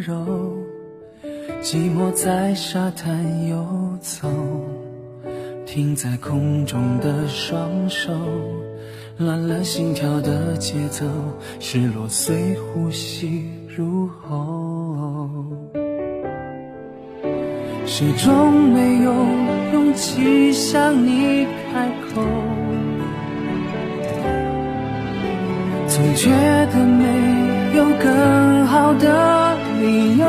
温柔，寂寞在沙滩游走，停在空中的双手，乱了心跳的节奏，失落随呼吸入喉，始终没有勇气向你开口。总觉得没有更好的理由，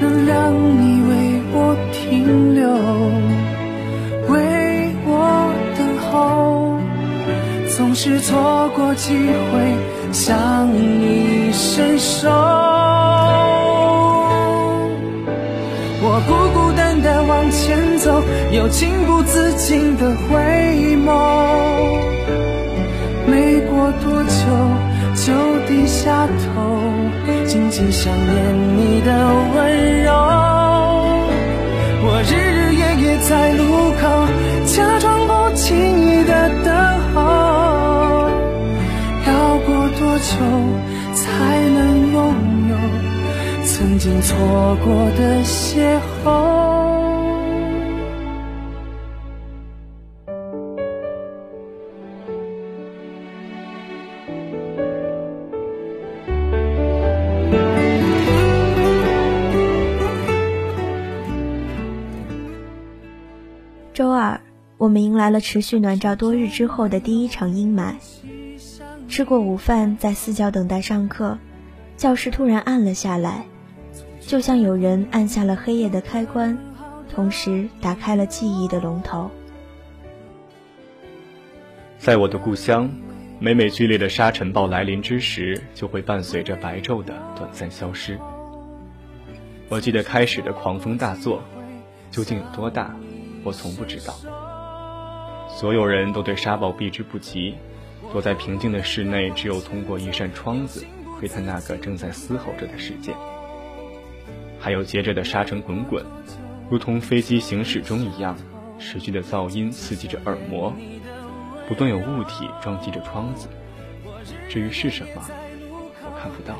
能让你为我停留，为我等候，总是错过机会向你伸手。我孤孤单单往前走，又情不自禁的回眸。没过多久，下头，静静想念你的温柔。我日日夜夜在路口，假装不经意的等候。要过多久才能拥有曾经错过的邂逅？周二，我们迎来了持续暖照多日之后的第一场阴霾。吃过午饭，在四角等待上课，教室突然暗了下来，就像有人按下了黑夜的开关，同时打开了记忆的龙头。在我的故乡，每每剧烈的沙尘暴来临之时，就会伴随着白昼的短暂消失。我记得开始的狂风大作，究竟有多大？我从不知道，所有人都对沙暴避之不及，躲在平静的室内，只有通过一扇窗子窥探那个正在嘶吼着的世界。还有接着的沙尘滚滚，如同飞机行驶中一样，持续的噪音刺激着耳膜，不断有物体撞击着窗子。至于是什么，我看不到。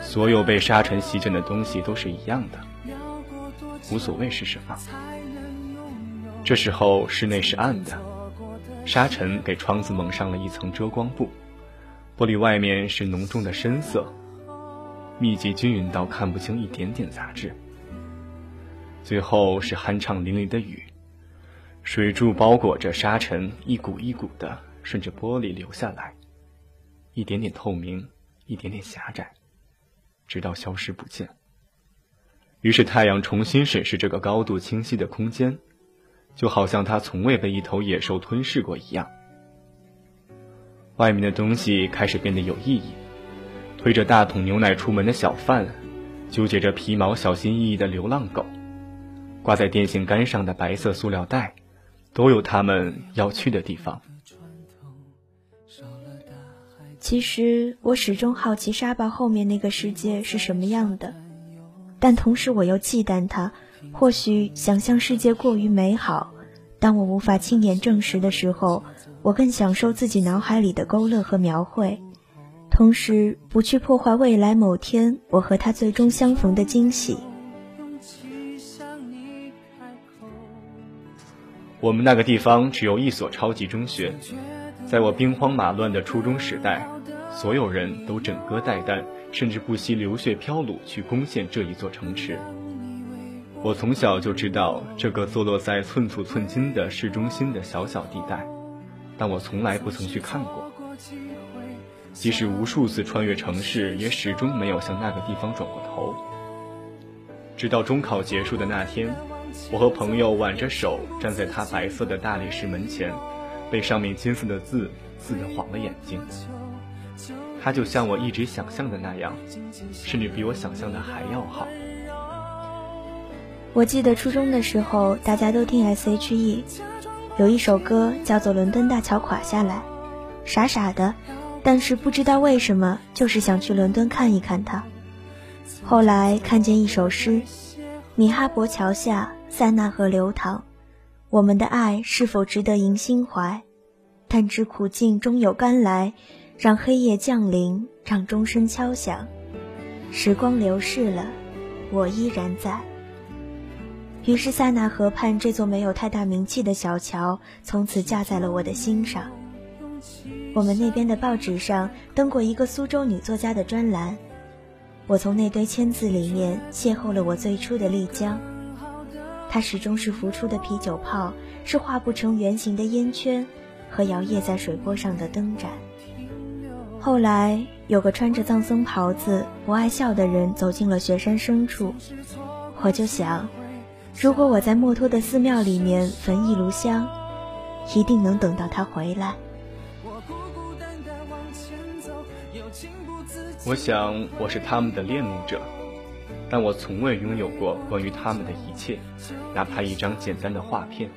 所有被沙尘席卷的东西都是一样的。无所谓是什么。这时候室内是暗的，沙尘给窗子蒙上了一层遮光布，玻璃外面是浓重的深色，密集均匀到看不清一点点杂质。最后是酣畅淋漓的雨，水柱包裹着沙尘，一股一股的顺着玻璃流下来，一点点透明，一点点狭窄，直到消失不见。于是太阳重新审视这个高度清晰的空间，就好像它从未被一头野兽吞噬过一样。外面的东西开始变得有意义，推着大桶牛奶出门的小贩，纠结着皮毛小心翼翼的流浪狗，挂在电线杆上的白色塑料袋，都有他们要去的地方。其实我始终好奇沙暴后面那个世界是什么样的。但同时，我又忌惮它。或许想象世界过于美好，当我无法亲眼证实的时候，我更享受自己脑海里的勾勒和描绘，同时不去破坏未来某天我和他最终相逢的惊喜。我们那个地方只有一所超级中学，在我兵荒马乱的初中时代，所有人都枕戈待旦。甚至不惜流血飘橹去攻陷这一座城池。我从小就知道这个坐落在寸土寸金的市中心的小小地带，但我从来不曾去看过。即使无数次穿越城市，也始终没有向那个地方转过头。直到中考结束的那天，我和朋友挽着手站在他白色的大理石门前，被上面金色的字刺得晃了眼睛。他就像我一直想象的那样，甚至比我想象的还要好。我记得初中的时候，大家都听 S.H.E，有一首歌叫做《伦敦大桥垮下来》，傻傻的，但是不知道为什么，就是想去伦敦看一看它。后来看见一首诗：米哈伯桥下，塞纳河流淌，我们的爱是否值得赢心怀？但知苦尽终有甘来，让黑夜降临，让钟声敲响。时光流逝了，我依然在。于是塞纳河畔这座没有太大名气的小桥，从此架在了我的心上。我们那边的报纸上登过一个苏州女作家的专栏，我从那堆签字里面邂逅了我最初的丽江。它始终是浮出的啤酒泡，是画不成圆形的烟圈，和摇曳在水波上的灯盏。后来有个穿着藏僧袍子、不爱笑的人走进了雪山深处，我就想，如果我在墨脱的寺庙里面焚一炉香，一定能等到他回来。我想我是他们的恋慕者。但我从未拥有过关于他们的一切，哪怕一张简单的画片。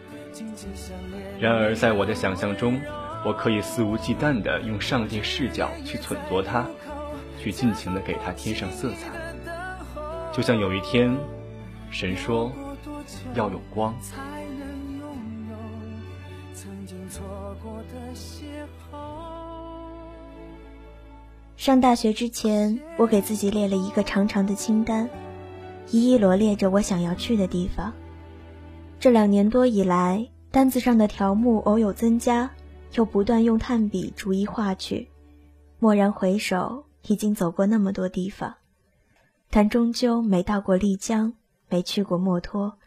然而，在我的想象中，我可以肆无忌惮地用上帝视角去忖度它，去尽情地给它添上色彩。就像有一天，神说要有光。上大学之前，我给自己列了一个长长的清单，一一罗列着我想要去的地方。这两年多以来，单子上的条目偶有增加，又不断用炭笔逐一画去。蓦然回首，已经走过那么多地方，但终究没到过丽江，没去过墨脱，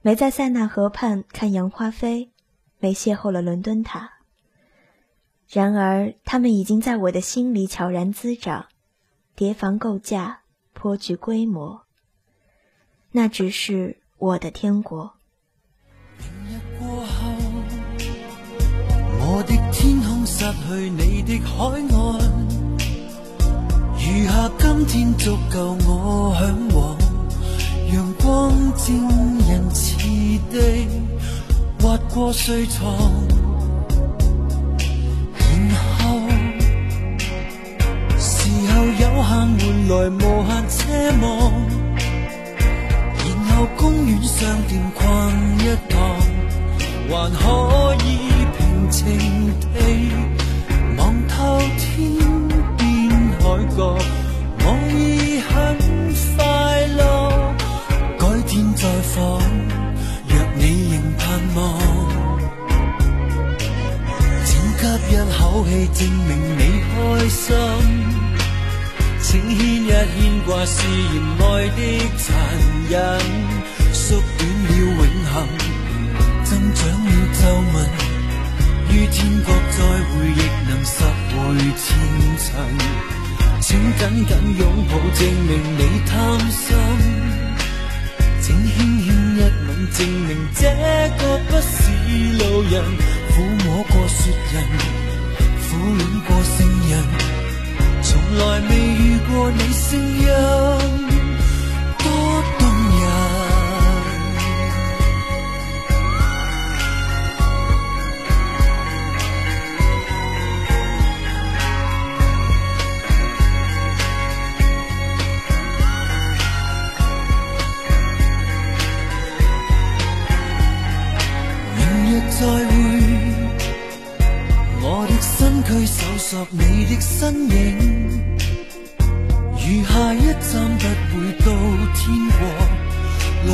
没在塞纳河畔看杨花飞，没邂逅了伦敦塔。然而，他们已经在我的心里悄然滋长，叠房构架，颇具规模。那只是我的天国。的天空失去你的海岸，余下今天足够我向往。阳光正仁慈地划过睡床。然后，时候有限换来无限奢望，然后公园商店逛一趟，还可以情地天国再会，亦能拾回前尘。请紧紧拥抱，证明你贪心。请轻轻一吻，证明这个不是路人。抚摸过雪人，苦恋过圣人。从来未遇过你声音。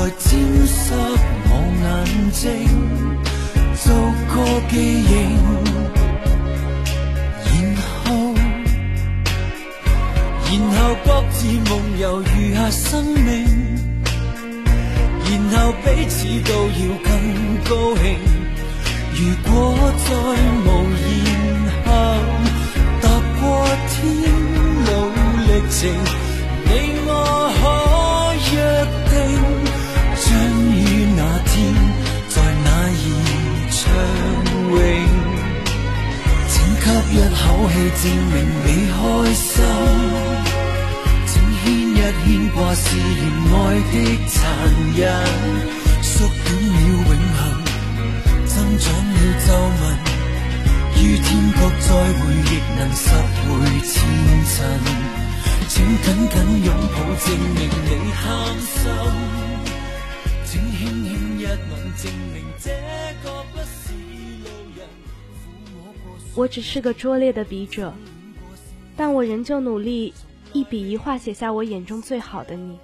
来沾湿我眼睛，做个记忆。然后，然后各自梦游余下生命，然后彼此都要更高兴。如果再无然后。踏过天路历程，你我可证明你开心。请牵一牵挂，是嫌爱的残忍，缩短了永恒，增长了皱纹。于天国再会，亦能拾回前尘。请紧紧拥抱，证明你贪心。请轻轻一吻，证明这个不是我只是个拙劣的笔者，但我仍旧努力一笔一画写下我眼中最好的你。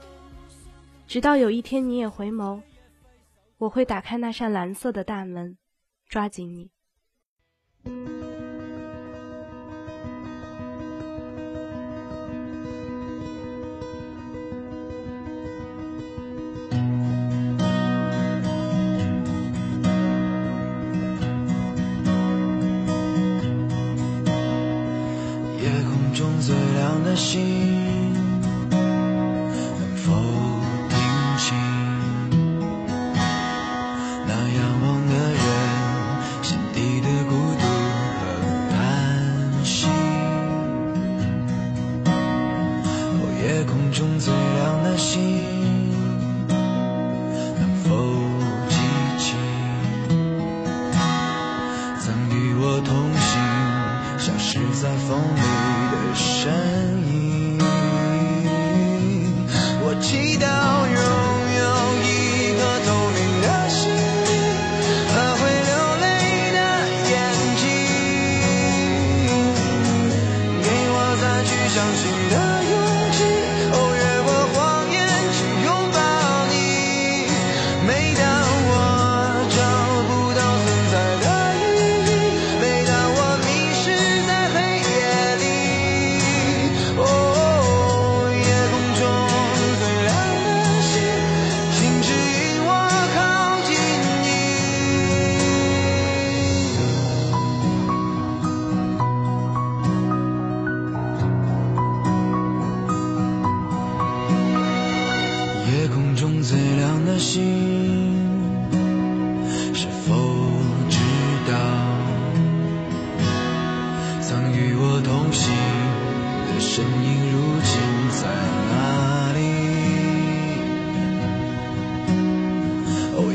直到有一天你也回眸，我会打开那扇蓝色的大门，抓紧你。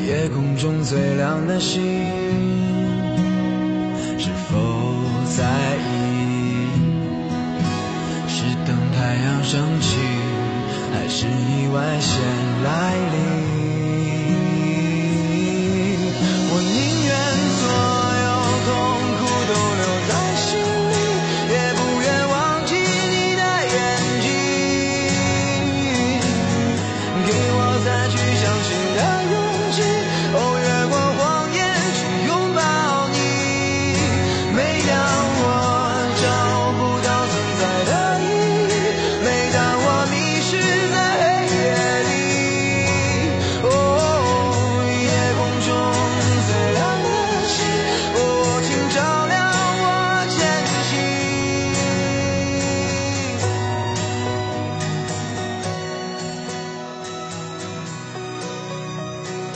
夜空中最亮的星是否在意？是等太阳升起还是意外先来临？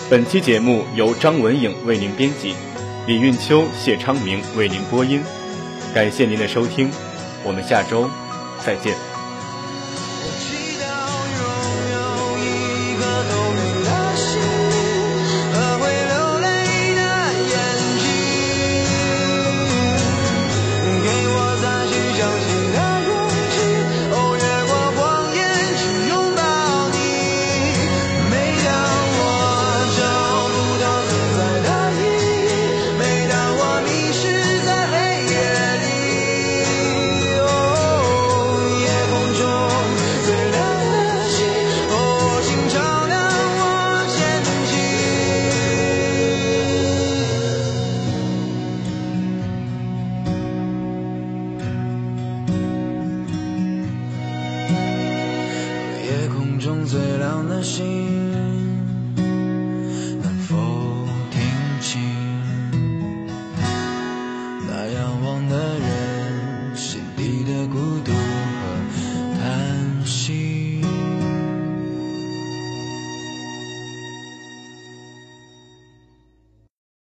本期节目由张文颖为您编辑，李运秋、谢昌明为您播音。感谢您的收听，我们下周再见。machine.